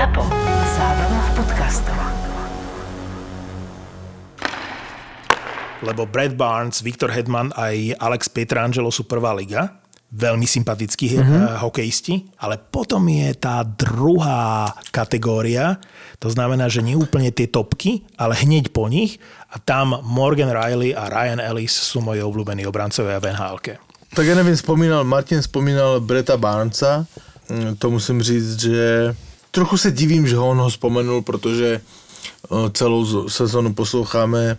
ZAPO. Zábrná v podcastov. lebo Brad Barnes, Viktor Hedman aj Alex Pietrangelo sú prvá liga, veľmi sympatickí uh-huh. hokejisti, ale potom je tá druhá kategória, to znamená, že nie úplne tie topky, ale hneď po nich a tam Morgan Riley a Ryan Ellis sú moji obľúbení obrancovia v nhl Tak ja neviem, spomínal, Martin spomínal Breta Barnesa, mm, to musím říct, že trochu se divím, že on ho spomenul, protože celou sezonu posloucháme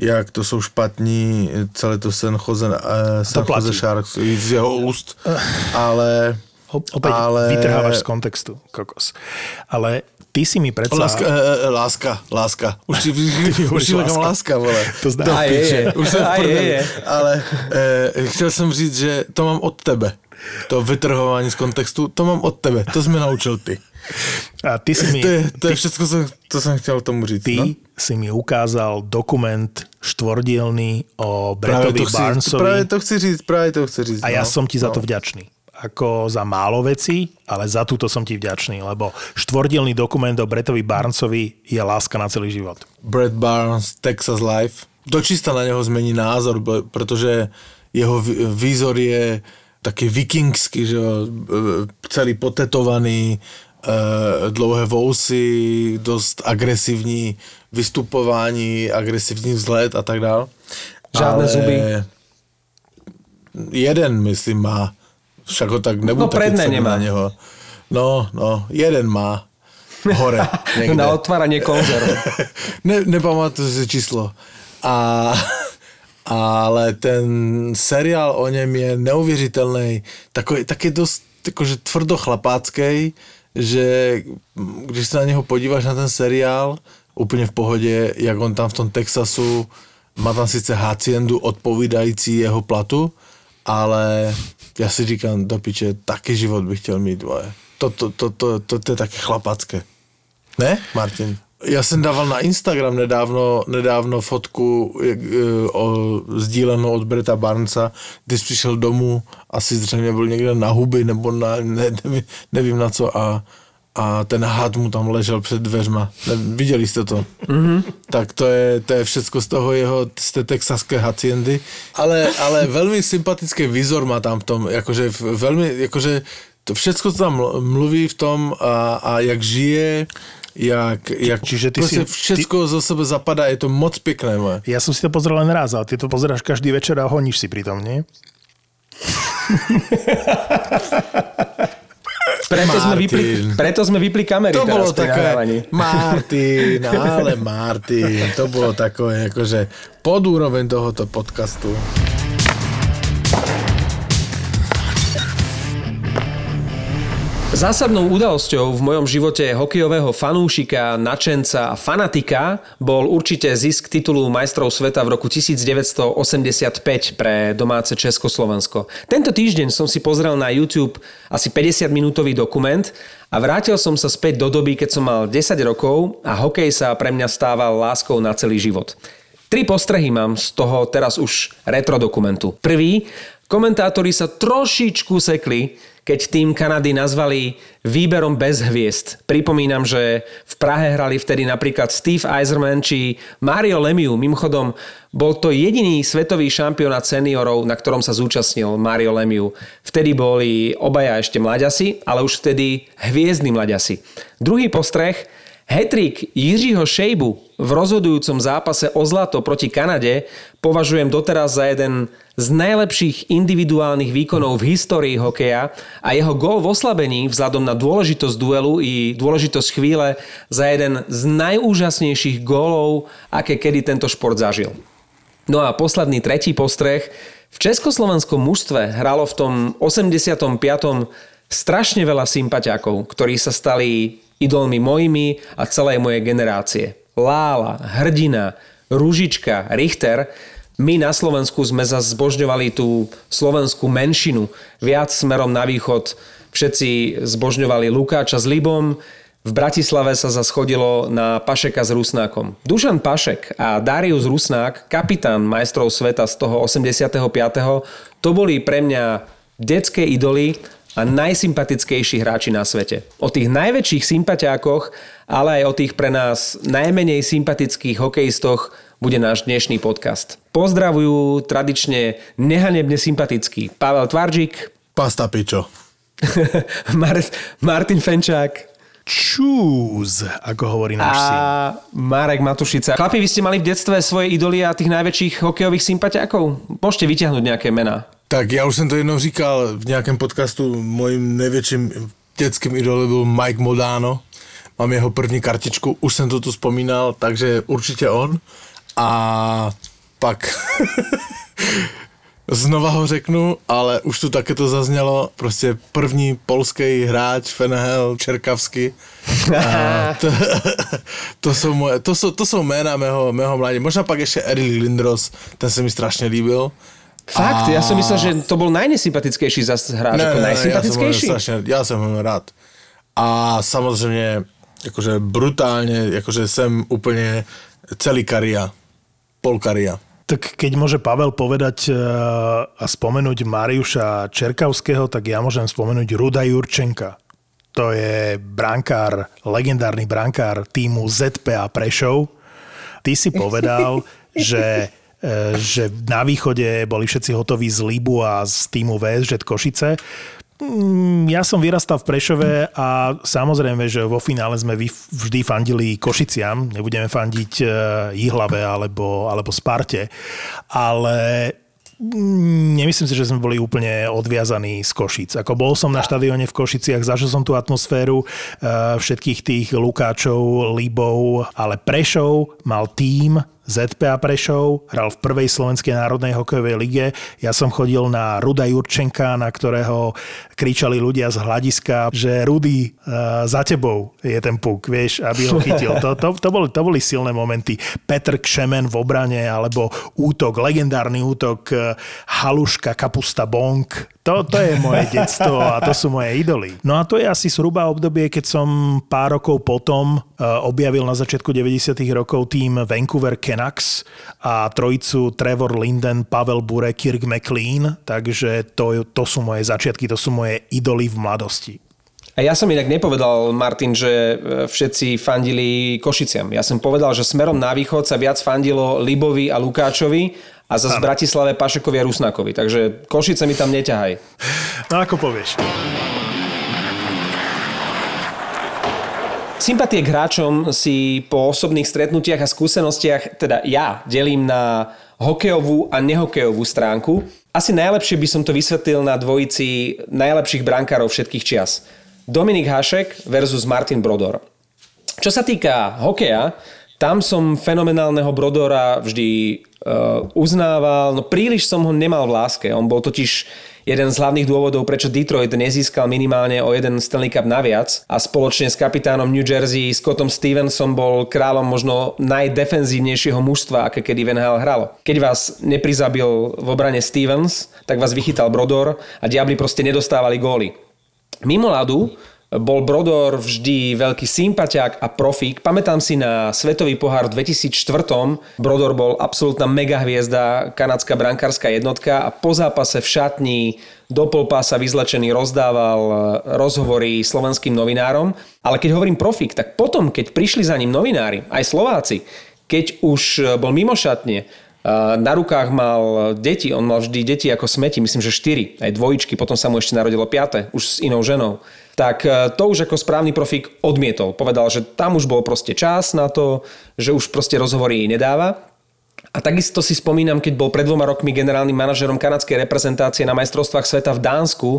jak to jsou špatní, celé to San Jose, uh, San To platí. Jose Sharks z jeho úst, ale... Opäť ale... vytrhávaš z kontextu, kokos. Ale ty si mi predsa... Láska, e, e, láska, láska. Už si, už si láska. láska. vole. To zdá- A je, je. Už jsem v prdeli. Ale e, chtěl jsem říct, že to mám od tebe. To vytrhování z kontextu, to mám od tebe. To jsi mi naučil ty. A ty si mi... To je, to je všechno, co, co jsem chtěl tomu říct. ty no? si mi ukázal dokument štvordielný o Práve Bretovi to, chci, Barnesovi práve to chci říct, práve to chci říct. a ja no. som ti za no. to vďačný. Ako za málo vecí, ale za túto som ti vďačný, lebo štvordielný dokument o Bretovi Barnesovi je láska na celý život. Brad Barnes, Texas Life. Dočista na neho zmení názor, protože jeho vý- výzor je taký vikingský, že e, celý potetovaný, dlouhé vousy, dost agresivní vystupování, agresivní vzhled a tak dál. Žádné zuby. Jeden, myslím, má. Však ho tak nebudu No, predné nemá. na něho. No, no, jeden má. Hore, někde. Na otváranie konzerv. ne, nepamatuju si číslo. A, ale ten seriál o něm je neuvěřitelný. Takový, taky dost jakože tvrdochlapácký, že když se na něho podíváš na ten seriál, úplně v pohodě, jak on tam v tom Texasu má tam sice haciendu odpovídající jeho platu, ale já si říkám, do piče, taky život bych chtěl mít, dvoje. To, to, to, to, to, to je taky chlapacké. Ne, Martin? Já jsem dával na Instagram nedávno, nedávno fotku jak, e, o, sdílenou od Breta Barnesa, když přišel domů, asi zřejmě byl někde na huby nebo na, ne, nevím, nevím na co a, a ten had mu tam ležel před dveřma. Ne, viděli jste to? Mm-hmm. Tak to je, to je všecko z toho jeho, z té texaské haciendy. Ale, ale velmi sympatický výzor má tam v tom, jakože velmi, jakože to všecko, co tam mluví v tom a, a jak žije, jak, jak čiže ty si- všecko zo sebe zapadá, je to moc pěkné. Moje. Ja som si to pozrel len raz, ale ty to pozeráš každý večer a honíš si pritom, nie? Preto sme, Martin. vypli, preto sme vypli kamery To bolo také. Martin, ale Martin, to bolo takové, akože pod úroveň tohoto podcastu. Zásadnou udalosťou v mojom živote hokejového fanúšika, načenca a fanatika bol určite zisk titulu majstrov sveta v roku 1985 pre domáce Československo. Tento týždeň som si pozrel na YouTube asi 50 minútový dokument a vrátil som sa späť do doby, keď som mal 10 rokov a hokej sa pre mňa stával láskou na celý život. Tri postrehy mám z toho teraz už retro dokumentu. Prvý, komentátori sa trošičku sekli, keď tým Kanady nazvali výberom bez hviezd. Pripomínam, že v Prahe hrali vtedy napríklad Steve Eiserman či Mario Lemieux. Mimochodom, bol to jediný svetový šampionát seniorov, na ktorom sa zúčastnil Mario Lemieux. Vtedy boli obaja ešte mlaďasi, ale už vtedy hviezdni mlaďasi. Druhý postreh, Hetrik Jiřího Šejbu v rozhodujúcom zápase o zlato proti Kanade považujem doteraz za jeden z najlepších individuálnych výkonov v histórii hokeja a jeho gól v oslabení vzhľadom na dôležitosť duelu i dôležitosť chvíle za jeden z najúžasnejších gólov, aké kedy tento šport zažil. No a posledný tretí postreh. V československom mužstve hralo v tom 85. strašne veľa sympatiakov, ktorí sa stali idolmi mojimi a celej mojej generácie. Lála, Hrdina, Ružička, Richter. My na Slovensku sme zase zbožňovali tú slovenskú menšinu. Viac smerom na východ všetci zbožňovali Lukáča s Libom, v Bratislave sa zaschodilo na Pašeka s Rusnákom. Dušan Pašek a Darius Rusnák, kapitán majstrov sveta z toho 85. to boli pre mňa detské idoly a najsympatickejší hráči na svete. O tých najväčších sympatiákoch, ale aj o tých pre nás najmenej sympatických hokejistoch bude náš dnešný podcast. Pozdravujú tradične nehanebne sympatický Pavel Tvarčík, Pasta pičo. Mar- Martin Fenčák Choose, ako hovorí náš syn. a Marek Matušica. Chlapi, vy ste mali v detstve svoje idoly a tých najväčších hokejových sympatiákov? Môžete vyťahnuť nejaké mená. Tak já už jsem to jednou říkal v nějakém podcastu, mojím největším dětským idolem byl Mike Modano. Mám jeho první kartičku, už jsem to tu vzpomínal, takže určitě on. A pak znova ho řeknu, ale už tu také to zaznělo, prostě první polský hráč Fenehel Čerkavsky. To, to, jsou moje, to, jsou, to jsou jména mého, mého mládí. Možná pak ještě Erik Lindros, ten se mi strašně líbil. Fakt? Ja som myslel, že to bol najnesympatickejší zas hráč, ako najsympatickejší. Ja som, strašne, ja som ho rád. A samozrejme, akože brutálne, akože sem úplne celý karia. Pol karia. Tak keď môže Pavel povedať eh, a spomenúť Mariuša Čerkavského, tak ja môžem spomenúť Ruda Jurčenka. To je brankár, legendárny brankár týmu ZPA Prešov. Ty si povedal, že že na východe boli všetci hotoví z Libu a z týmu VSŽ Košice. Mm, Ja som vyrastal v Prešove a samozrejme, že vo finále sme vždy fandili Košiciam, nebudeme fandiť eh, Jihlave alebo, alebo Sparte, ale mm, nemyslím si, že sme boli úplne odviazaní z Košic. Ako bol som na štadióne v Košiciach, zažil som tú atmosféru eh, všetkých tých Lukáčov, Libov, ale Prešov mal tím ZPA Prešov, hral v prvej slovenskej národnej hokejovej lige. Ja som chodil na Ruda Jurčenka, na ktorého kričali ľudia z hľadiska, že Rudy, uh, za tebou je ten puk, vieš, aby ho chytil. To, to, to, boli, to boli silné momenty. Petr Kšemen v obrane, alebo útok, legendárny útok eh, Haluška, Kapusta Bonk. To, to je moje detstvo a to sú moje idoly. No a to je asi zhruba obdobie, keď som pár rokov potom objavil na začiatku 90 rokov tým Vancouver Canucks a trojicu Trevor Linden, Pavel Bure, Kirk McLean, takže to, to sú moje začiatky, to sú moje idoly v mladosti. A ja som inak nepovedal, Martin, že e, všetci fandili Košiciam. Ja som povedal, že smerom na východ sa viac fandilo Libovi a Lukáčovi a zase v Bratislave Pašekovi a Rusnákovi. Takže Košice mi tam neťahaj. No ako povieš? Sympatie k hráčom si po osobných stretnutiach a skúsenostiach, teda ja, delím na hokejovú a nehokejovú stránku. Asi najlepšie by som to vysvetlil na dvojici najlepších brankárov všetkých čias. Dominik Hašek versus Martin Brodor. Čo sa týka hokeja, tam som fenomenálneho Brodora vždy uh, uznával, no príliš som ho nemal v láske. On bol totiž jeden z hlavných dôvodov, prečo Detroit nezískal minimálne o jeden Stanley Cup naviac a spoločne s kapitánom New Jersey Scottom Stevensom bol kráľom možno najdefenzívnejšieho mužstva, aké kedy v NHL hralo. Keď vás neprizabil v obrane Stevens, tak vás vychytal Brodor a diabli proste nedostávali góly. Mimo ľadu bol Brodor vždy veľký sympatiák a profík. Pamätám si na Svetový pohár v 2004. Brodor bol absolútna megahviezda, kanadská brankárska jednotka a po zápase v šatni do polpása vyzlečený rozdával eh, rozhovory slovenským novinárom. Ale keď hovorím profík, tak potom, keď prišli za ním novinári, aj Slováci, keď už eh, bol mimo šatne, na rukách mal deti, on mal vždy deti ako smeti, myslím, že štyri, aj dvojičky, potom sa mu ešte narodilo piate, už s inou ženou. Tak e, to už ako správny profík odmietol. Povedal, že tam už bol proste čas na to, že už proste rozhovory nedáva. A takisto si spomínam, keď bol pred dvoma rokmi generálnym manažerom kanadskej reprezentácie na majstrovstvách sveta v Dánsku,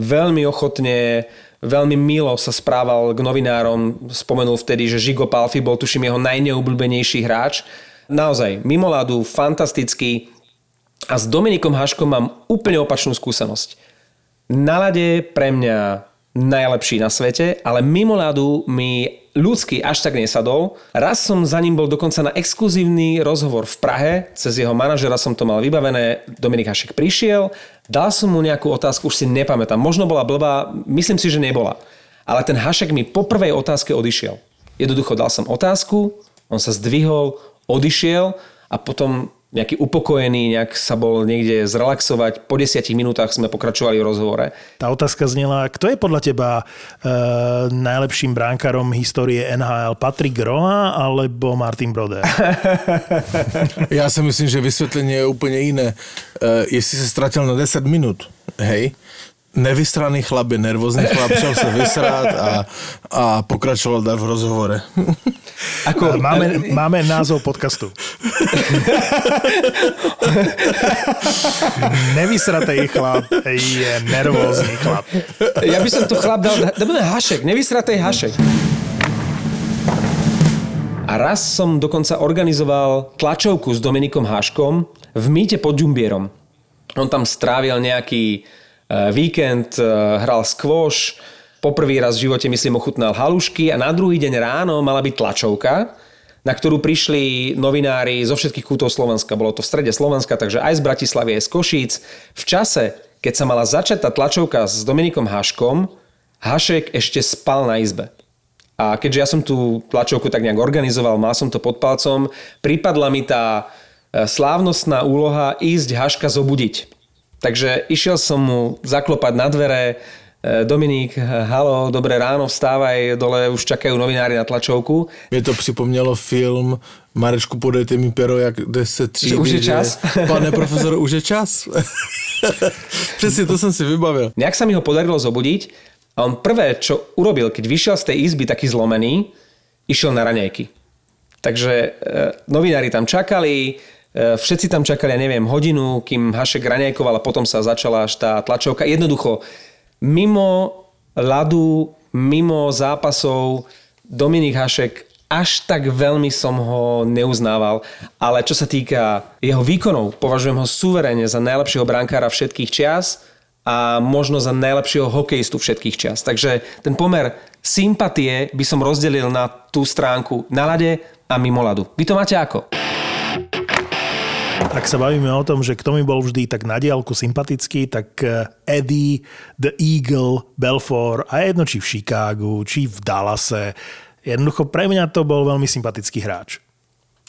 veľmi ochotne, veľmi milo sa správal k novinárom. Spomenul vtedy, že Žigo Palfi bol tuším jeho najneobľúbenejší hráč Naozaj, mimo ľadu, fantastický. A s Dominikom Haškom mám úplne opačnú skúsenosť. Na ľade pre mňa najlepší na svete, ale mimo ľadu mi ľudský až tak nesadol. Raz som za ním bol dokonca na exkluzívny rozhovor v Prahe, cez jeho manažera som to mal vybavené, Dominik Hašek prišiel, dal som mu nejakú otázku, už si nepamätám, možno bola blbá, myslím si, že nebola. Ale ten Hašek mi po prvej otázke odišiel. Jednoducho dal som otázku, on sa zdvihol, odišiel a potom nejaký upokojený, nejak sa bol niekde zrelaxovať. Po desiatich minútach sme pokračovali v rozhovore. Tá otázka znela, kto je podľa teba e, najlepším bránkarom histórie NHL? Patrick Roa alebo Martin Brodeur? Ja si myslím, že vysvetlenie je úplne iné. Uh, jestli sa stratil na 10 minút, hej, nevystraný chlap je nervózny chlap, šel sa vysrát a, a pokračoval dál v rozhovore. Ako... Máme, máme názov podcastu. Nevysratej chlap je nervózny chlap. Ja by som tu chlap dal, dáme hašek, nevysratej hašek. A raz som dokonca organizoval tlačovku s Dominikom Haškom v mýte pod Džumbierom. On tam strávil nejaký víkend, e, hral squash, poprvý raz v živote myslím ochutnal halušky a na druhý deň ráno mala byť tlačovka, na ktorú prišli novinári zo všetkých kútov Slovenska. Bolo to v strede Slovenska, takže aj z Bratislavy, aj z Košíc. V čase, keď sa mala začať tá tlačovka s Dominikom Haškom, Hašek ešte spal na izbe. A keďže ja som tú tlačovku tak nejak organizoval, mal som to pod palcom, pripadla mi tá e, slávnostná úloha ísť Haška zobudiť. Takže išiel som mu zaklopať na dvere, e, Dominik, halo, dobré ráno, vstávaj, dole už čakajú novinári na tlačovku. Mne to připomnělo film Marečku, podejte mi pero, jak kde se třídí. Že už je čas? Že, pane profesor, už je čas. Přesně to som si vybavil. Nejak sa mi ho podarilo zobudiť a on prvé, čo urobil, keď vyšiel z tej izby taký zlomený, išiel na raňajky. Takže e, novinári tam čakali, e, všetci tam čakali, ja neviem, hodinu, kým Hašek raňajkoval a potom sa začala až tá tlačovka. Jednoducho, mimo ľadu, mimo zápasov, Dominik Hašek až tak veľmi som ho neuznával, ale čo sa týka jeho výkonov, považujem ho suverene za najlepšieho brankára všetkých čias a možno za najlepšieho hokejistu všetkých čas. Takže ten pomer sympatie by som rozdelil na tú stránku na lade a mimo ľadu. Vy to máte ako? Ak sa bavíme o tom, že kto mi bol vždy tak na diálku sympatický, tak eh, Eddie, The Eagle, Belfort a jedno či v Chicagu, či v Dallase. Jednoducho pre mňa to bol veľmi sympatický hráč.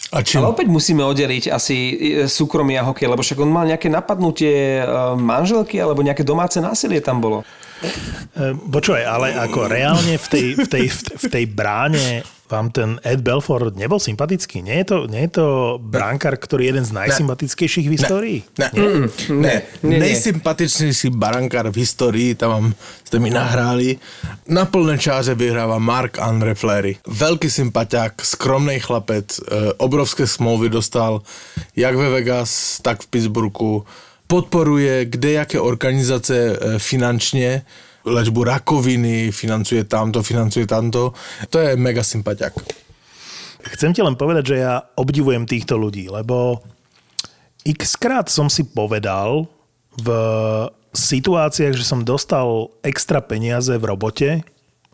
A čím? Ale opäť musíme oddeliť asi e, súkromie a hokej, lebo však on mal nejaké napadnutie e, manželky alebo nejaké domáce násilie tam bolo. Počúvaj, ale ako reálne v tej, v tej, v tej bráne vám ten Ed Belfort nebol sympatický? Nie je to, nie je to bránkar, ktorý je jeden z najsympatickejších v histórii? Ne, ne, ne, ne. nie, nie. Nejsympatičnejší barankár v histórii, tam vám, ste mi nahráli. Na plné čáře vyhráva Mark Andre Fleury. Veľký sympatiák, skromný chlapec, e, obrovské smlouvy dostal jak ve Vegas, tak v Pittsburghu. Podporuje kde jaké organizace e, finančně, léčbu rakoviny, financuje tamto, financuje tamto. To je mega sympatiák. Chcem ti len povedať, že ja obdivujem týchto ľudí, lebo x krát som si povedal v situáciách, že som dostal extra peniaze v robote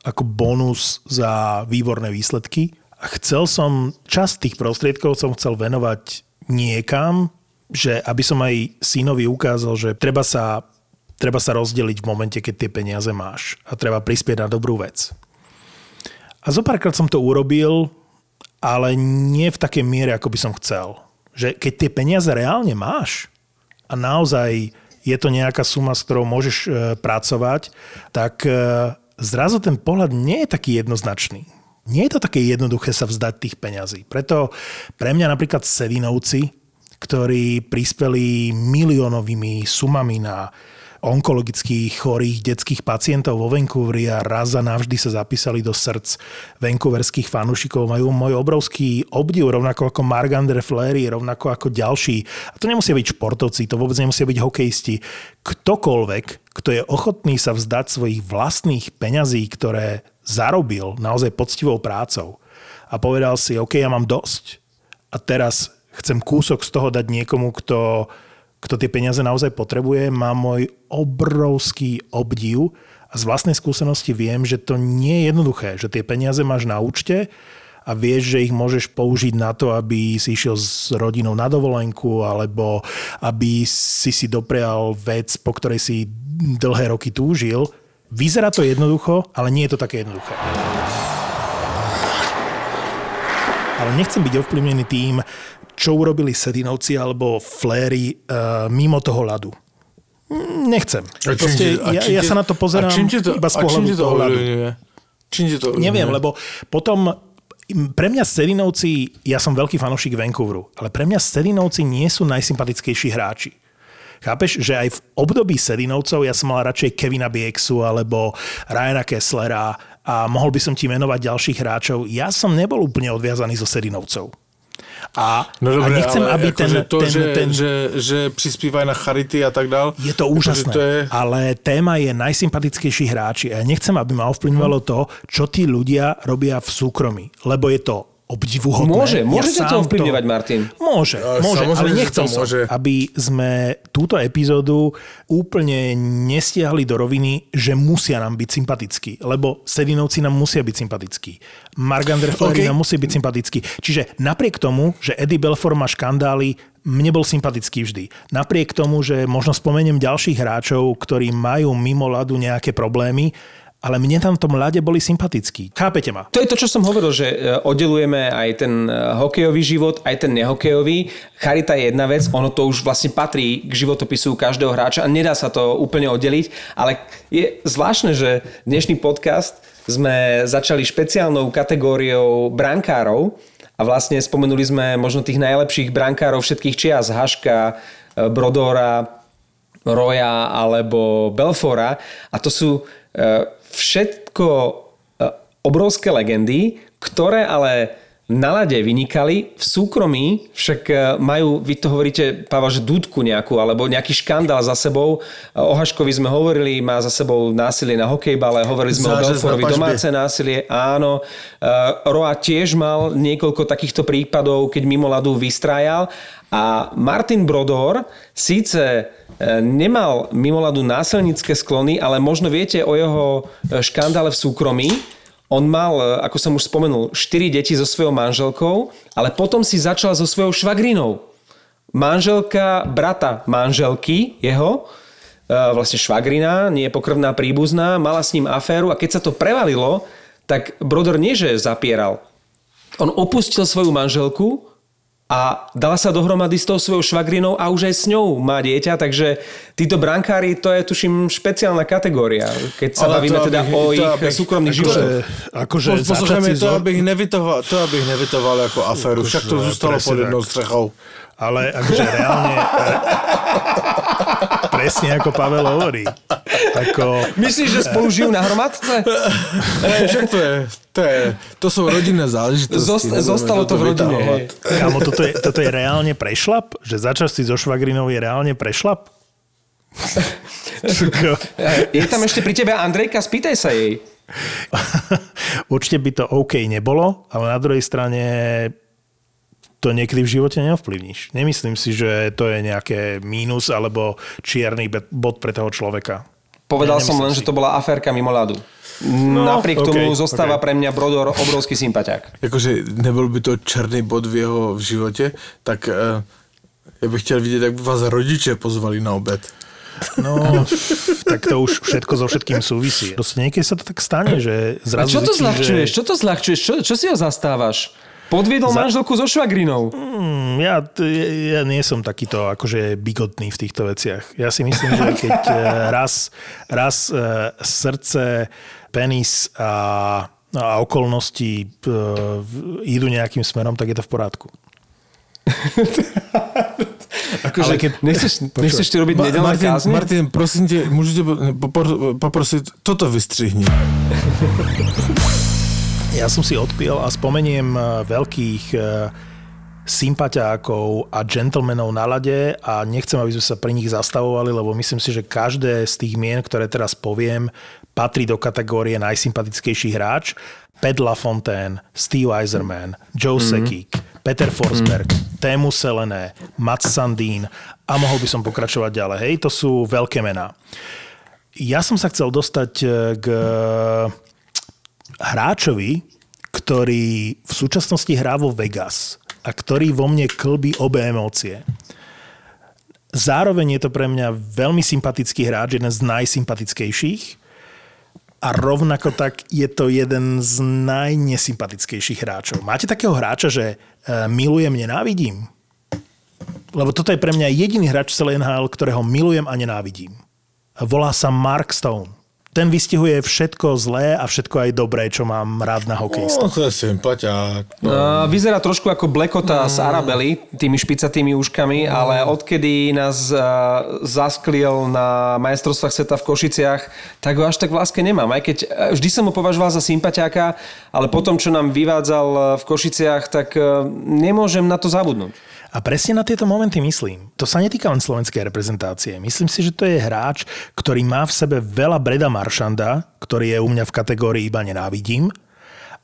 ako bonus za výborné výsledky a chcel som, časť tých prostriedkov som chcel venovať niekam, že aby som aj synovi ukázal, že treba sa, treba sa rozdeliť v momente, keď tie peniaze máš a treba prispieť na dobrú vec. A zo párkrát som to urobil, ale nie v takej miere, ako by som chcel. Že keď tie peniaze reálne máš a naozaj je to nejaká suma, s ktorou môžeš e, pracovať, tak e, zrazu ten pohľad nie je taký jednoznačný. Nie je to také jednoduché sa vzdať tých peňazí. Preto pre mňa napríklad Sedinovci, ktorí prispeli miliónovými sumami na onkologických chorých detských pacientov vo Vancouveri a raz a navždy sa zapísali do srdc vancouverských fanúšikov. Majú môj obrovský obdiv, rovnako ako Mark-André Fleury, rovnako ako ďalší. A to nemusia byť športovci, to vôbec nemusia byť hokejisti. Ktokoľvek, kto je ochotný sa vzdať svojich vlastných peňazí, ktoré zarobil naozaj poctivou prácou a povedal si, OK, ja mám dosť a teraz chcem kúsok z toho dať niekomu, kto kto tie peniaze naozaj potrebuje, má môj obrovský obdiv a z vlastnej skúsenosti viem, že to nie je jednoduché, že tie peniaze máš na účte a vieš, že ich môžeš použiť na to, aby si išiel s rodinou na dovolenku alebo aby si si doprial vec, po ktorej si dlhé roky túžil. Vyzerá to jednoducho, ale nie je to také jednoduché. ale nechcem byť ovplyvnený tým, čo urobili Sedinovci alebo Fléry uh, mimo toho ľadu. Mm, Nechcem. A čím Proste, a ja, čím ja sa na to pozerám čím to, iba z čím pohľadu ti to toho ľadu. Čím to Neviem, ovplyvňuje? lebo potom pre mňa Sedinovci, ja som veľký fanúšik Vancouveru, ale pre mňa Sedinovci nie sú najsympatickejší hráči. Chápeš, že aj v období Sedinovcov ja som mal radšej Kevina Bieksu alebo Ryana Kesslera a mohol by som ti menovať ďalších hráčov. Ja som nebol úplne odviazaný zo Sedinovcov. A, No a dobre, nechcem, ale aby ten, akože to, ten, že, ten, že, že prispívajú na charity a tak dál. je to úžasné, To je, ale téma je najsympatickejší hráči a ja nechcem, aby ma ovplyvňovalo to, čo tí ľudia robia v súkromí, lebo je to obdivuhodné. Môže, môže ťa to ovplyvňovať, Martin. Môže, môže, samozrejme, ale nechcel som, môže. aby sme túto epizódu úplne nestiahli do roviny, že musia nám byť sympatickí, lebo Sedinovci nám musia byť sympatickí. Mark Anderflery OK. nám musí byť sympatický. Čiže napriek tomu, že Eddie Belfour má škandály, mne bol sympatický vždy. Napriek tomu, že možno spomeniem ďalších hráčov, ktorí majú mimo ľadu nejaké problémy, ale mne tam v tom ľade boli sympatickí. Chápete ma? To je to, čo som hovoril, že e, oddelujeme aj ten e, hokejový život, aj ten nehokejový. Charita je jedna vec, ono to už vlastne patrí k životopisu každého hráča a nedá sa to úplne oddeliť, ale je zvláštne, že dnešný podcast sme začali špeciálnou kategóriou brankárov a vlastne spomenuli sme možno tých najlepších brankárov všetkých čias, Haška, e, Brodora, Roya alebo Belfora a to sú všetko e, obrovské legendy, ktoré ale na lade vynikali, v súkromí však e, majú, vy to hovoríte, Pavel, že dúdku nejakú, alebo nejaký škandál za sebou. E, O Haškovi sme hovorili, má za sebou násilie na hokejbale, hovorili sme o Zážas na Belforovi domáce násilie, áno. E, Roa tiež mal niekoľko takýchto prípadov, keď mimo ľadu vystrájal. A Martin Brodor síce nemal mimo ľadu násilnícke sklony, ale možno viete o jeho škandále v súkromí. On mal, e, ako som už spomenul, 4 deti so svojou manželkou, ale potom si začal so svojou švagrinou. Manželka brata manželky jeho, e, vlastne švagrina, nie pokrvná príbuzná, mala s ním aféru a keď sa to prevalilo, tak Brodor nie zapieral. On opustil svoju manželku a dala sa dohromady s tou svojou švagrinou a už aj s ňou má dieťa, takže títo brankári, to je tuším špeciálna kategória, keď sa Ale bavíme to, teda aby- o to, ich aby- súkromných akože- životoch. Akože Po- Posluchajme, začať si to, abych nevytoval, to abych nevytoval ako aferu. Však to Akože, zostalo pod jednou tak. strechou. Ale akože reálne... presne ako Pavel hovorí. Ako, Myslíš, že spolu žijú na hromadce? E, však to je, to je, to sú rodinné záležitosti. Zost- zostalo to v rodine. Kámo, toto je, toto je reálne prešlap? Že začať si so švagrinou je reálne prešlap? Je tam ešte pri tebe Andrejka, spýtaj sa jej. Určite by to OK nebolo, ale na druhej strane to niekedy v živote neovplyvníš. Nemyslím si, že to je nejaké mínus alebo čierny bod pre toho človeka. Povedal Ja som len, si. že to bola aférka mimo ľadu. No, Napriek ok, tomu zostáva ok. pre mňa Brodor obrovský sympatiák. Akože nebol by to černý bod v jeho v živote, tak uh, ja bych chtěl vidět, jak by vás rodiče pozvali na obed. No, tak to už všetko so všetkým súvisí. Proste niekedy sa to tak stane, že A zrazu čo to zľahčuješ? Že... Čo to zľahčuješ? Čo, čo si ho zastávaš? Podviedol Za- manželku so švagrinou. Mm, Ja, ja nie som takýto akože bigotný v týchto veciach. Ja si myslím, že keď eh, raz, raz eh, srdce, penis a, a okolnosti eh, idú nejakým smerom, tak je to v porádku. Akože, keď- nechceš, nechceš ty robiť nedelné Martin, kázne? Martin, prosím tě popor- poprosit, toto vystřihni. Ja som si odpil a spomeniem eh, veľkých eh, sympatiákov a gentlemanov na lade a nechcem, aby sme sa pri nich zastavovali, lebo myslím si, že každé z tých mien, ktoré teraz poviem, patrí do kategórie najsympatickejší hráč. Pat LaFontaine, Steve Eiserman, Joe mm. Sekik, Peter Forsberg, mm. Tému Selené, Mats Sandín a mohol by som pokračovať ďalej. Hej, to sú veľké mená. Ja som sa chcel dostať eh, k hráčovi, ktorý v súčasnosti hrá vo Vegas a ktorý vo mne klbí obe emócie. Zároveň je to pre mňa veľmi sympatický hráč, jeden z najsympatickejších. a rovnako tak je to jeden z najnesympatickejších hráčov. Máte takého hráča, že e, milujem, nenávidím? Lebo toto je pre mňa jediný hráč celej NHL, ktorého milujem a nenávidím. Volá sa Mark Stone ten vystihuje všetko zlé a všetko aj dobré, čo mám rád na hokejistoch. No, to je sympatiák. No. Uh, vyzerá trošku ako Blekota z Arabely, tými špicatými uškami, ale odkedy nás uh, zaskliel na majstrovstvách sveta v Košiciach, tak ho až tak v láske nemám. Aj keď vždy som ho považoval za sympatiáka, ale potom, čo nám vyvádzal uh, v Košiciach, tak uh, nemôžem na to zabudnúť. A presne na tieto momenty myslím. To sa netýka len slovenskej reprezentácie. Myslím si, že to je hráč, ktorý má v sebe veľa Breda Maršanda, ktorý je u mňa v kategórii iba nenávidím.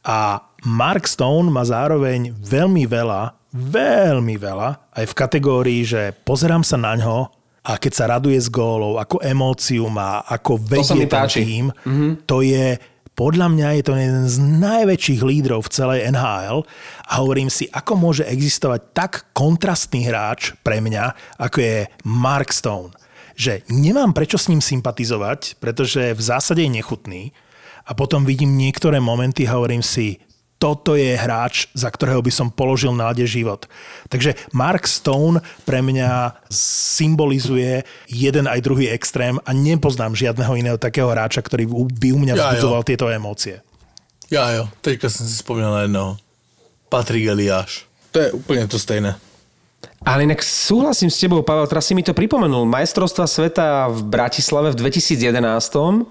A Mark Stone má zároveň veľmi veľa, veľmi veľa aj v kategórii, že pozerám sa na ňo a keď sa raduje z gólov, ako emóciu má, ako vedie ten tým, mm-hmm. to je podľa mňa je to jeden z najväčších lídrov v celej NHL a hovorím si, ako môže existovať tak kontrastný hráč pre mňa, ako je Mark Stone. Že nemám prečo s ním sympatizovať, pretože v zásade je nechutný a potom vidím niektoré momenty a hovorím si, toto je hráč, za ktorého by som položil nádej život. Takže Mark Stone pre mňa symbolizuje jeden aj druhý extrém a nepoznám žiadneho iného takého hráča, ktorý by u mňa vzbudzoval ja, tieto emócie. Ja jo, teďka som si spomínal na jednoho. Patrik Eliáš. To je úplne to stejné. Ale inak súhlasím s tebou, Pavel, teraz si mi to pripomenul. Majstrovstva sveta v Bratislave v 2011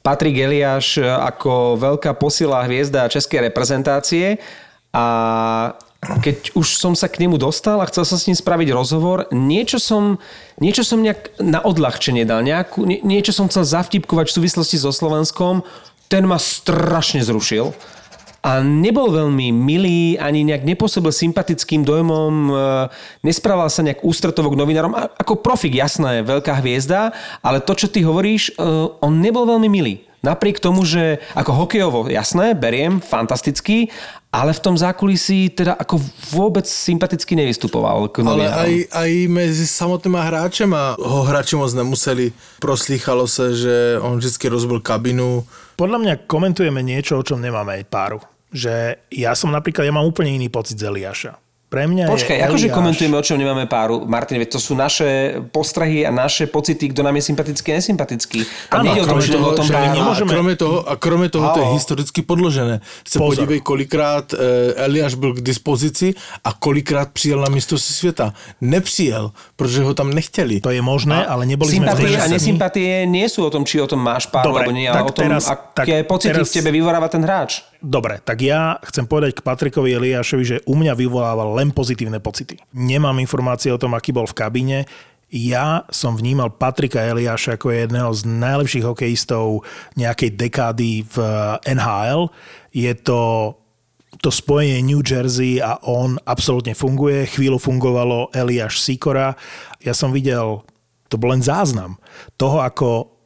Patrik Eliáš e, ako veľká posila hviezda českej reprezentácie. A keď už som sa k nemu dostal a chcel som s ním spraviť rozhovor, niečo som, niečo som nejak na odľahčenie dal, nejakú, nie, niečo som chcel zavtipkovať v súvislosti so Slovenskom, ten ma strašne zrušil a nebol veľmi milý, ani nejak nepôsobil sympatickým dojmom, e, nesprával sa nejak ústretovo k novinárom, ako profik, jasné, veľká hviezda, ale to, čo ty hovoríš, e, on nebol veľmi milý. Napriek tomu, že ako hokejovo, jasné, beriem, fantastický, ale v tom zákulisí teda ako vôbec sympaticky nevystupoval. K ale aj, aj medzi samotnými hráčema ho hráči moc nemuseli. Proslýchalo sa, že on vždy rozbil kabinu. Podľa mňa komentujeme niečo, o čom nemáme aj páru. Že ja som napríklad, ja mám úplne iný pocit z Eliáša pre mňa Počkaj, je akože komentujeme, o čom nemáme páru. Martin, veď to sú naše postrehy a naše pocity, kto nám je sympatický a nesympatický. A nie o tom, že o tom že nemôžeme... A krome toho, a krome toho to je historicky podložené. Se Pozor. podívej, kolikrát uh, Eliáš byl k dispozici a kolikrát přijel na mistrovství světa. Nepřijel, protože ho tam nechtěli. To je možné, a ale neboli sympatie sme... a nesympatie nie sú o tom, či o tom máš páru, Dobre, alebo nie, ale o tom, teraz, aké tak, pocity teraz... v tebe vyvoráva ten hráč. Dobre, tak ja chcem povedať k Patrikovi Eliášovi, že u mňa vyvolával len pozitívne pocity. Nemám informácie o tom, aký bol v kabíne. Ja som vnímal Patrika Eliáša ako jedného z najlepších hokejistov nejakej dekády v NHL. Je to to spojenie New Jersey a on absolútne funguje. Chvíľu fungovalo Eliáš Sikora. Ja som videl, to bol len záznam toho, ako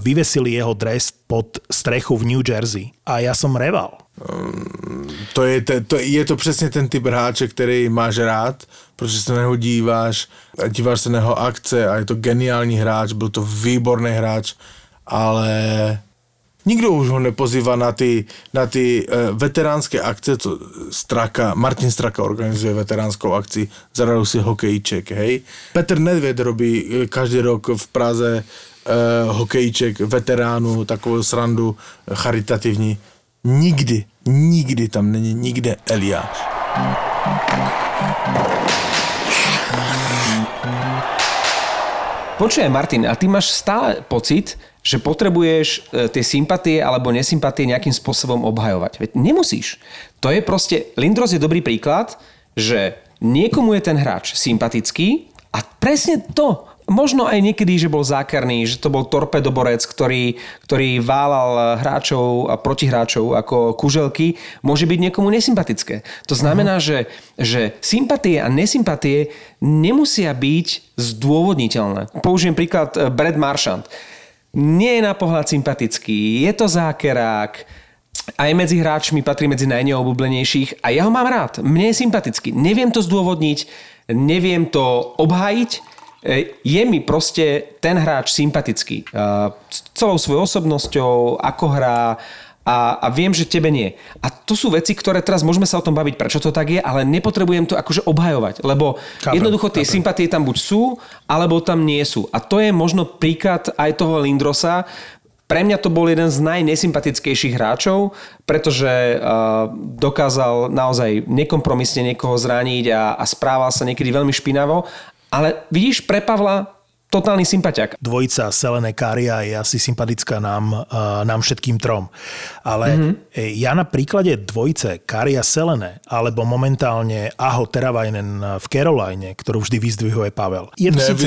vyvesili jeho dres pod strechu v New Jersey. A ja som reval. Um, to je, to, je to přesně ten typ hráče, který máš rád, protože se na něho díváš, díváš se na jeho akce a je to geniální hráč, byl to výborný hráč, ale nikdo už ho nepozývá na ty, na ty uh, veteránské akce, co Straka, Martin Straka organizuje veteránskou akci, zaradou si hokejček, hej. Petr Nedvěd robí eh, každý rok v Praze uh, hokejček veteránu, takovou srandu charitativní. Nikdy, nikdy tam není nikde Eliáš. Počujem, Martin, a ty máš stále pocit, že potrebuješ e, tie sympatie alebo nesympatie nejakým spôsobom obhajovať. Veď nemusíš. To je proste... Lindros je dobrý príklad, že niekomu je ten hráč sympatický a presne to možno aj niekedy, že bol zákerný, že to bol torpedoborec, ktorý, ktorý válal hráčov a protihráčov ako kuželky, môže byť niekomu nesympatické. To znamená, uh-huh. že, že sympatie a nesympatie nemusia byť zdôvodniteľné. Použijem príklad eh, Brad Marchand. Nie je na pohľad sympatický, je to zákerák, aj medzi hráčmi patrí medzi najneobublenejších a ja ho mám rád. Mne je sympatický. Neviem to zdôvodniť, neviem to obhajiť, je mi proste ten hráč sympatický. Uh, s celou svojou osobnosťou, ako hrá, a, a viem, že tebe nie. A to sú veci, ktoré teraz môžeme sa o tom baviť, prečo to tak je, ale nepotrebujem to akože obhajovať, lebo Chápem, jednoducho tie chápem. sympatie tam buď sú, alebo tam nie sú. A to je možno príklad aj toho Lindrosa, pre mňa to bol jeden z najnesympatickejších hráčov, pretože uh, dokázal naozaj nekompromisne niekoho zraniť a, a správal sa niekedy veľmi špinavo. Ale vidíš, pre Pavla totálny sympatiak. Dvojica Selene Karia je asi sympatická nám, uh, nám všetkým trom. Ale Mhm. mm-hmm. ja na príklade dvojice Karia Selene alebo momentálne Aho Teravainen v Caroline, ktorú vždy vyzdvihuje Pavel. Je to síce.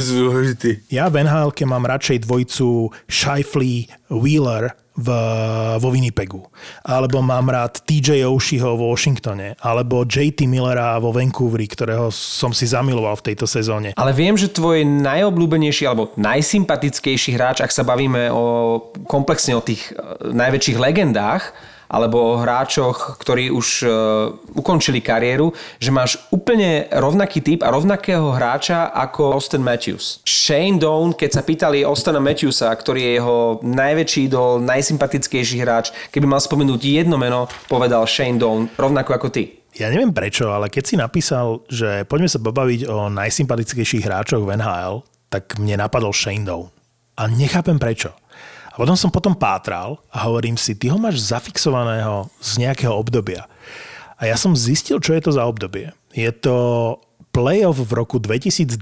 Ja v nhl mám radšej dvojicu Shifley Wheeler v, vo Winnipegu. Alebo mám rád TJ Oshieho vo Washingtone. Alebo JT Millera vo Vancouveri, ktorého som si zamiloval v tejto sezóne. Ale viem, že tvoj najobľúbenejší alebo najsympatickejší hráč, ak sa bavíme o, komplexne o tých e, najväčších legendách, alebo o hráčoch, ktorí už uh, ukončili kariéru, že máš úplne rovnaký typ a rovnakého hráča ako Austin Matthews. Shane Doan, keď sa pýtali Austina Matthewsa, ktorý je jeho najväčší idol, najsympatickejší hráč, keby mal spomenúť jedno meno, povedal Shane Doan, rovnako ako ty. Ja neviem prečo, ale keď si napísal, že poďme sa pobaviť o najsympatickejších hráčoch v NHL, tak mne napadol Shane Doan. A nechápem prečo. A potom som potom pátral a hovorím si, ty ho máš zafixovaného z nejakého obdobia. A ja som zistil, čo je to za obdobie. Je to playoff v roku 2012.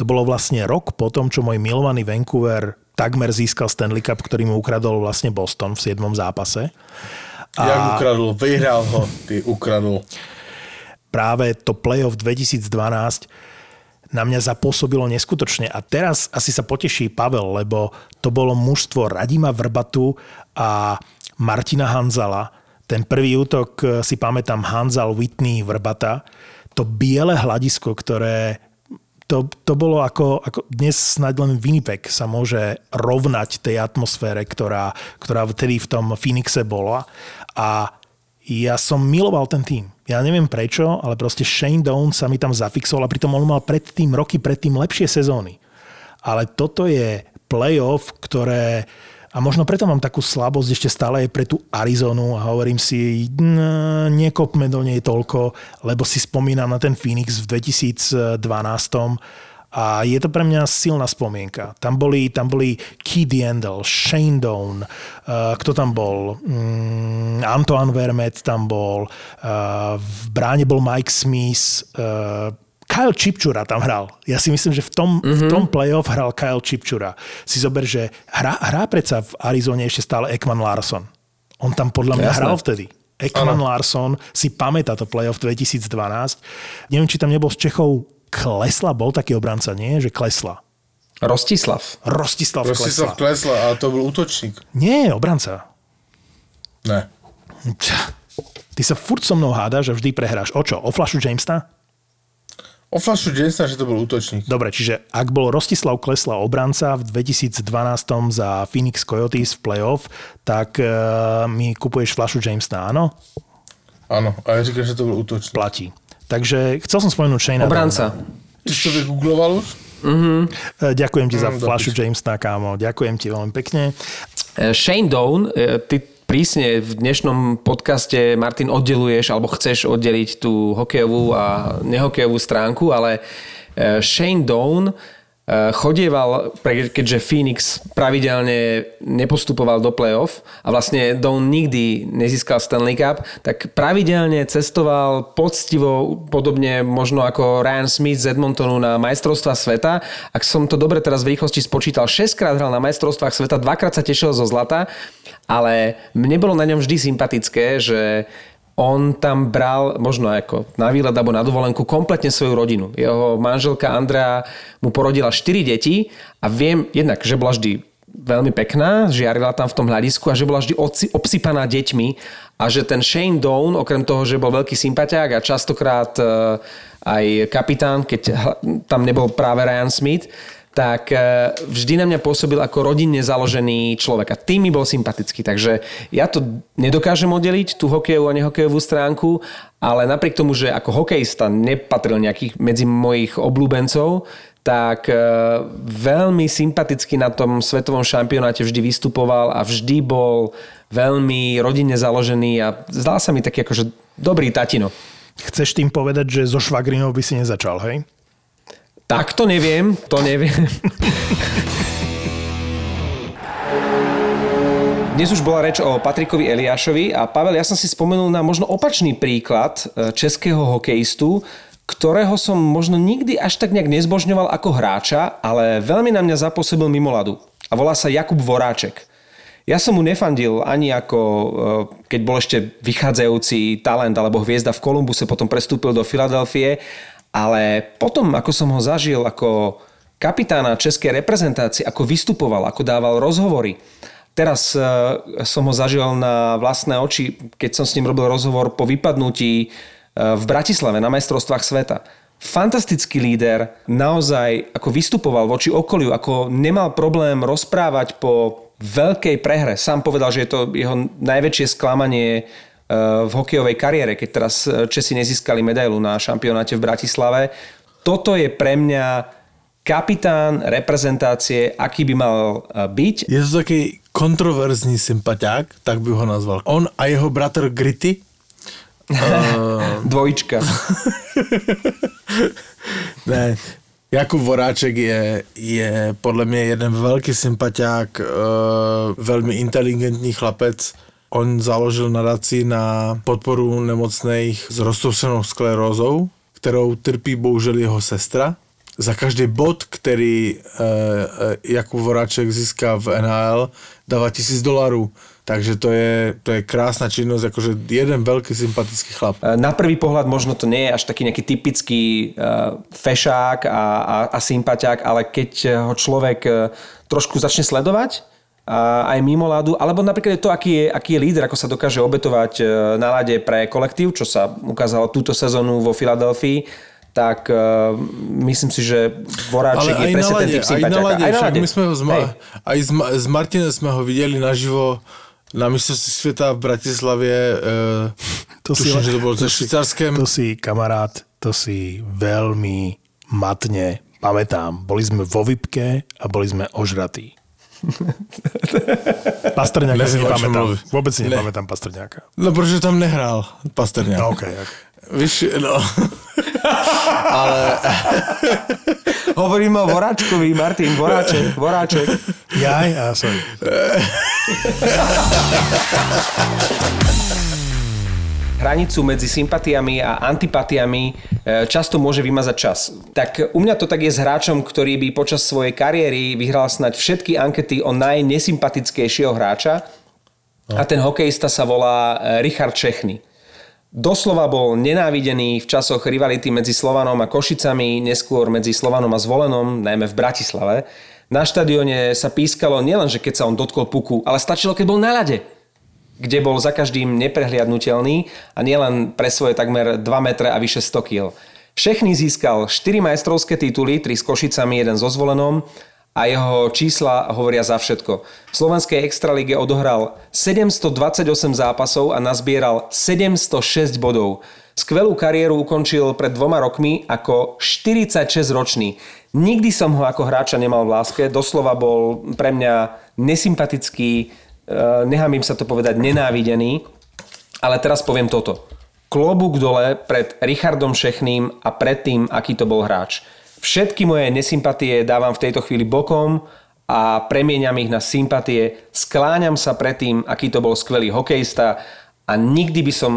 To bolo vlastne rok po tom, čo môj milovaný Vancouver takmer získal Stanley Cup, ktorý mu ukradol vlastne Boston v 7. zápase. A... Jak ukradol? Vyhral ho, ty ukradol. práve to playoff 2012 na mňa zapôsobilo neskutočne. A teraz asi sa poteší Pavel, lebo to bolo mužstvo Radima Vrbatu a Martina Hanzala. Ten prvý útok eh, si pamätám Hanzal, Whitney, Vrbata. To biele hľadisko, ktoré to, to bolo ako, ako dnes snad len Winnipeg sa môže rovnať tej atmosfére, ktorá, ktorá vtedy v tom Phoenixe bola. A ja som miloval ten tým. Ja neviem prečo, ale proste Shane Doan sa mi tam zafixoval a pritom on mal predtým, roky predtým lepšie sezóny. Ale toto je playoff, ktoré a možno preto mám takú slabosť ešte stále aj pre tú Arizonu a hovorím si, "N- nekopme do nej toľko, lebo si spomínam na ten Phoenix v 2012 a je to pre mňa silná spomienka. Tam boli, tam boli Keith Yandel, Shane Doan, uh, kto tam bol? Mm, Antoine Vermet tam bol, uh, v bráne bol Mike Smith, uh, Kyle Chipčura tam hral. Ja si myslím, že v tom, mm-hmm. v tom playoff hral Kyle Chipčura. Si zober, že hrá, hrá predsa v Arizone ešte stále Ekman Larson. On tam podľa mňa Jasné. hral vtedy. Ekman Larson si pamätá to playoff 2012. Neviem, či tam nebol z Čechov Klesla, bol taký obranca, nie? Že Klesla. Rostislav. Rostislav Rostislav Klesla. Klesla, a to bol útočník. Nie, obranca. Ne. Ty sa furt so mnou hádaš a vždy prehráš. O čo? O flašu Jamesa? O flašu Jamesa, že to bol útočník. Dobre, čiže ak bol Rostislav Klesla obranca v 2012 za Phoenix Coyotes v playoff, tak uh, mi kupuješ flašu Jamesa, áno? Áno, a ja říkam, že to bol útočník. Platí. Takže chcel som spomenúť Shane Obranca. Ty si to vygoogloval už? Ďakujem ti za Mm, flašu. Jamesa, kámo. Ďakujem ti veľmi pekne. E, Shane Doan, e, ty prísne v dnešnom podcaste, Martin, oddeluješ alebo chceš oddeliť tú hokejovú a nehokejovú stránku, ale Shane Doan chodieval, pre- keďže Phoenix pravidelne nepostupoval do playoff a vlastne Doan nikdy nezískal Stanley Cup, tak pravidelne cestoval poctivo, podobne možno ako Ryan Smith z Edmontonu na majstrovstva sveta. Ak som to dobre teraz v rýchlosti spočítal, 6 krát hral na majstrovstvách sveta, dvakrát sa tešil zo zlata, ale mne bolo na ňom vždy sympatické, že on tam bral možno ako na výlet alebo na dovolenku kompletne svoju rodinu. Jeho manželka Andrea mu porodila 4 deti a viem jednak, že bola vždy veľmi pekná, žiarila tam v tom hľadisku a že bola vždy obsypaná deťmi a že ten Shane Doan, okrem toho, že bol veľký sympatiák a častokrát e, aj kapitán, keď tam nebol práve Ryan Smith, tak e, vždy na mňa pôsobil ako rodinne založený človek a tým mi bol sympatický. Takže ja to nedokážem oddeliť, tú hokejovú a nehokejovú stránku, ale napriek tomu, že ako hokejista nepatril nejakých medzi mojich obľúbencov, tak e, veľmi sympaticky na tom svetovom šampionáte vždy vystupoval a vždy bol veľmi rodinne založený a zdal sa mi taký akože dobrý tatino. Chceš tým povedať, že so švagrinou by si nezačal, hej? Tak to neviem, to neviem. Dnes už bola reč o Patrikovi Eliášovi a Pavel, ja som si spomenul na možno opačný príklad e, českého hokejistu, ktorého som možno nikdy až tak nejak nezbožňoval ako hráča, ale veľmi na mňa zapôsobil mimo ladu. A volá sa Jakub Voráček. Ja som mu nefandil ani ako, e, keď bol ešte vychádzajúci talent alebo hviezda v Kolumbuse, potom prestúpil do Filadelfie, ale potom, ako som ho zažil ako kapitána českej reprezentácie, ako vystupoval, ako dával rozhovory, Teraz uh, som ho zažil na vlastné oči, keď som s ním robil rozhovor po vypadnutí uh, v Bratislave na majstrovstvách sveta. Fantastický líder, naozaj ako vystupoval voči okoliu, ako nemal problém rozprávať po veľkej prehre. Sám povedal, že je to jeho najväčšie sklamanie v hokejovej kariére, keď teraz Česi nezískali medailu na šampionáte v Bratislave. Toto je pre mňa kapitán reprezentácie, aký by mal byť. Je to taký kontroverzní sympatiák, tak by ho nazval. On a jeho bratr Gritty. uh... Dvojička. ne, Jakub Voráček je, je podle mě jeden velký sympatiák, uh, velmi inteligentní chlapec. On založil nadaci na podporu nemocných s roztroušenou sklerózou, kterou trpí bohužel jeho sestra za každý bod, který e, Jakub Voráček získá v NHL, dáva tisíc dolarů. Takže to je, to je krásna činnosť, akože jeden veľký sympatický chlap. E, na prvý pohľad možno to nie je až taký nejaký typický uh, fešák a, a, a sympatiák, ale keď ho človek uh, trošku začne sledovať, aj mimo ľadu, alebo napríklad to, aký je, aký je líder, ako sa dokáže obetovať na lade pre kolektív, čo sa ukázalo túto sezónu vo Filadelfii, tak uh, myslím si, že Voráček je presne ten typ sympatiaka. Aj na lade, aj na lade. My sme ho z, Ma- aj z, z Martine sme ho videli naživo na mistrovství sveta v Bratislavie. Uh, to tuším, si, že to bolo to švýcarském. To si, kamarát, to si veľmi matne pamätám. Boli sme vo Vipke a boli sme ožratí. Pastrňáka si nepamätám. Vôbec si nepamätám Pastrňáka. No, pretože tam nehral Pastrňák. No, okay, okay. Víš, no. Ale... Hovoríme o Voráčkovi, Martin, Voráček, Voráček. Jaj, a sorry. Hranicu medzi sympatiami a antipatiami e, často môže vymazať čas. Tak u mňa to tak je s hráčom, ktorý by počas svojej kariéry vyhral snať všetky ankety o najnesympatickejšieho hráča. A ten hokejista sa volá e, Richard Čechny. Doslova bol nenávidený v časoch rivality medzi Slovanom a Košicami, neskôr medzi Slovanom a Zvolenom, najmä v Bratislave. Na štadióne sa pískalo nielen, že keď sa on dotkol puku, ale stačilo, keď bol na ľade, kde bol za každým neprehliadnutelný a nielen pre svoje takmer 2 metre a vyše 100 kg. Všechny získal 4 majstrovské tituly, 3 s Košicami, jeden so Zvolenom a jeho čísla hovoria za všetko. V slovenskej extralíge odohral 728 zápasov a nazbieral 706 bodov. Skvelú kariéru ukončil pred dvoma rokmi ako 46-ročný. Nikdy som ho ako hráča nemal v láske, doslova bol pre mňa nesympatický, e, nehamím sa to povedať, nenávidený. Ale teraz poviem toto. Klobúk dole pred Richardom Šechným a pred tým, aký to bol hráč. Všetky moje nesympatie dávam v tejto chvíli bokom a premieňam ich na sympatie. Skláňam sa pred tým, aký to bol skvelý hokejista a nikdy by som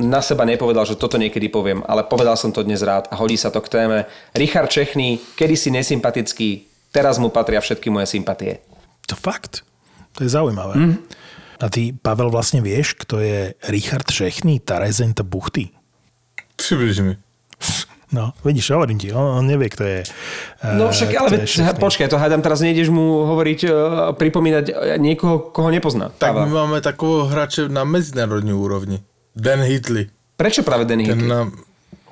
na seba nepovedal, že toto niekedy poviem, ale povedal som to dnes rád a hodí sa to k téme. Richard Čechný, kedysi nesympatický, teraz mu patria všetky moje sympatie. To fakt. To je zaujímavé. Mm. A ty, Pavel, vlastne vieš, kto je Richard Šechný, Tarezenta Buchty? Přibliž mi. No, vidíš, hovorím ti, on, on nevie, kto je. No však, ale počkaj, to hádam, teraz nejdeš mu hovoriť, uh, pripomínať niekoho, koho nepozná. Tak my máme takového hráče na medzinárodní úrovni. Dan Hitley. Prečo práve Dan Hitley? Na,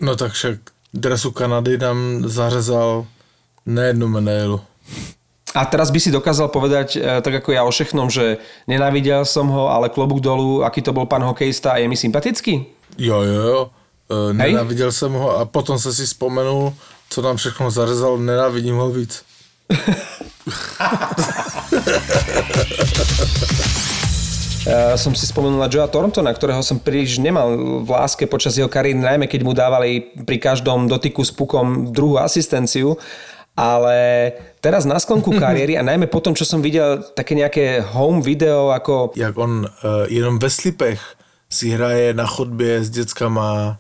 no tak však dresu Kanady nám zarezal nejednu medailu. A teraz by si dokázal povedať, e, tak ako ja o Šechnom, že nenávidel som ho, ale klobúk dolu, aký to bol pán hokejista a je mi sympatický? Jo, jo, jo. Uh, nenáviděl jsem ho a potom se si vzpomenul, co tam všechno zarezal, nenávidím ho víc. Ja som si spomenul na Joea Thorntona, ktorého som príliš nemal v láske počas jeho kariéry, najmä keď mu dávali pri každom dotyku s pukom druhú asistenciu. Ale teraz na sklonku kariéry a najmä po tom, čo som videl také nejaké home video ako... Jak on uh, jenom ve slipech si hraje na chodbě s dětskama,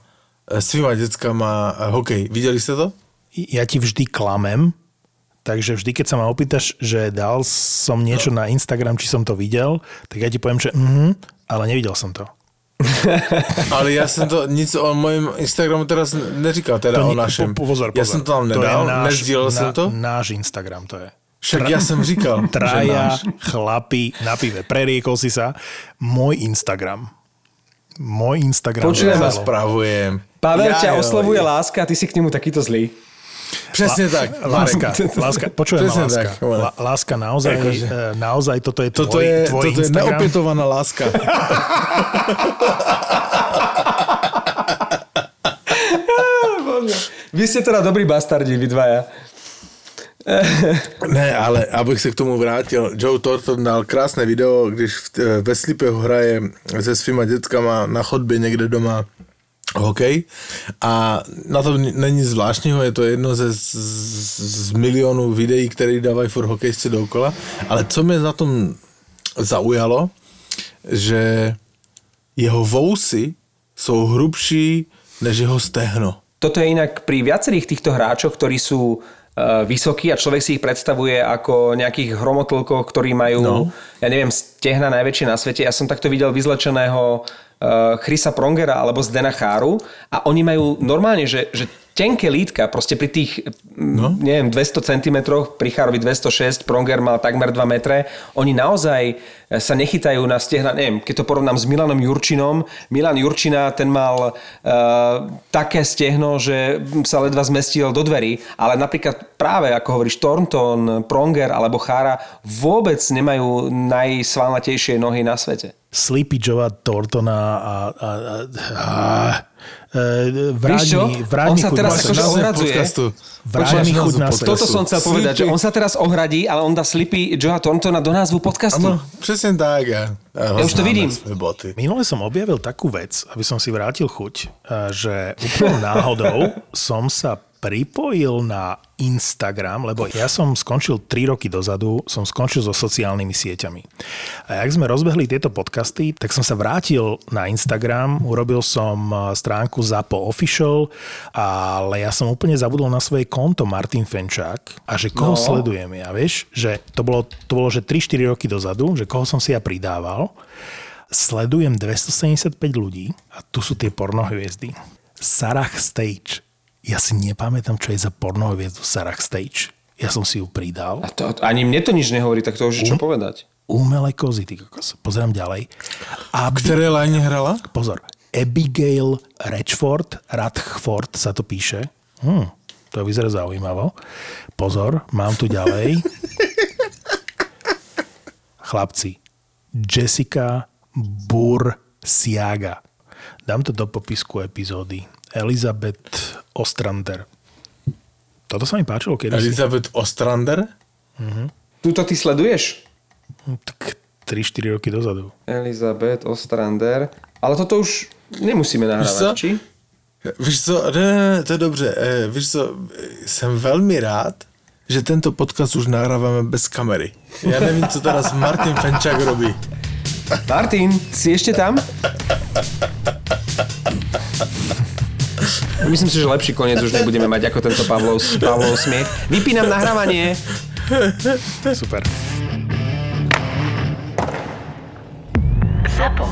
eh, svýma dětskama uh, hokej. Viděli jste to? Ja ti vždy klamem, takže vždy, keď sa ma opýtaš, že dal som niečo na Instagram, či som to videl, tak ja ti poviem, že mhm, ale nevidel som to. Ale já jsem to nic o mém Instagramu teraz neříkal, teda to o našem. po- pozor, pozor. Já jsem to tam To nedal, náš- nezdílel jsem to. Náš Instagram to je. Však já jsem říkal, že Traja náš. chlapi na pive. Preriekol si sa. Môj Instagram. Môj Instagram. Počujem vás, spravujem. Pavel Já ťa jo, oslovuje jo. láska a ty si k nemu takýto zlý. Přesně tak. Láska, láska, počujem Presne láska. tak, Láska, naozaj, Akože- eh, naozaj toto je tvoj, Toto je, tvoj toto je Instagram. neopětovaná láska. Vy ste teda dobrí bastardi, vy dvaja. Ne, ale abych se k tomu vrátil, Joe Thornton dal krásné video, když eh, ve Slipehu hraje se svýma dětskama na chodbě někde doma hokej a na tom není zvláštního, je to jedno ze z, z milionů videí, které dávají furt hokejisty dookola, ale co mě na tom zaujalo, že jeho vousy jsou hrubší než jeho stehno. Toto je inak pri viacerých týchto hráčoch, ktorí sú uh, vysokí a človek si ich predstavuje ako nejakých hromotlkov, ktorí majú, no. ja neviem, stehna najväčšie na svete. Ja som takto videl vyzlečeného Chrisa Prongera alebo Zdena Cháru a oni majú normálne, že, že tenké lítka, proste pri tých, no. neviem, 200 cm, pri Chárovi 206, Pronger mal takmer 2 metre, oni naozaj sa nechytajú na stehna, neviem, keď to porovnám s Milanom Jurčinom, Milan Jurčina, ten mal uh, také stehno, že sa ledva zmestil do dverí, ale napríklad práve, ako hovoríš, Thornton, Pronger alebo Chára vôbec nemajú najsvalnatejšie nohy na svete. Sleepy Joea Thorntona a, a, a, a e, vráni, vráni On sa teraz na akože ohradzuje. podcastu. Vráni chuť na. Toto som chcel povedať, že on sa teraz ohradí, ale on dá Sleepy Joea Thorntona do názvu podcastu. Ano, přesně tak. Já, Ja už to vidím. Boty. Minule som objavil takú vec, aby som si vrátil chuť, e, že úplnou náhodou som sa pripojil na Instagram, lebo ja som skončil 3 roky dozadu, som skončil so sociálnymi sieťami. A jak sme rozbehli tieto podcasty, tak som sa vrátil na Instagram, urobil som e, stránku Zapo Official, ale ja som úplne zabudol na svoje konto Martin Fenčák a že koho No. sledujem ja, vieš, že to bolo, to bolo že 3-4 roky dozadu, že koho som si ja pridával sledujem 275 ľudí a tu sú tie pornohviezdy. Sarah Stage. Ja si nepamätám, čo je za pornohviezdu Sarah Stage. Ja som si ju pridal. A to, ani mne to nič nehovorí, tak to už je čo povedať. Umelé kozy, ty kokos. Pozerám ďalej. A Které lajně hrala? pozor, Abigail Ratchford, Radchford sa to píše. Hm, to vyzerá zaujímavo. Pozor, mám tu ďalej. Chlapci, Jessica Bursiaga. Dám to do popisku epizódy. Elizabeth Ostrander. Toto sa mi páčilo kedy. Elizabeth Ostrander? Tuto ty sleduješ? Tak 3-4 roky dozadu. Elizabeth Ostrander. Ale toto už nemusíme Víš nahrávať, co? či? Víš co, ne, ne, ne, to je dobře. Eh, víš co, jsem velmi rád, že tento podcast už nahráváme bez kamery. Já nevím, co teraz Martin Fenčák robí. Martin, si ešte tam? Myslím si, že lepší koniec už nebudeme mať ako tento Pavlov, Pavlov smiech. Vypínam nahrávanie. Super. Zapo.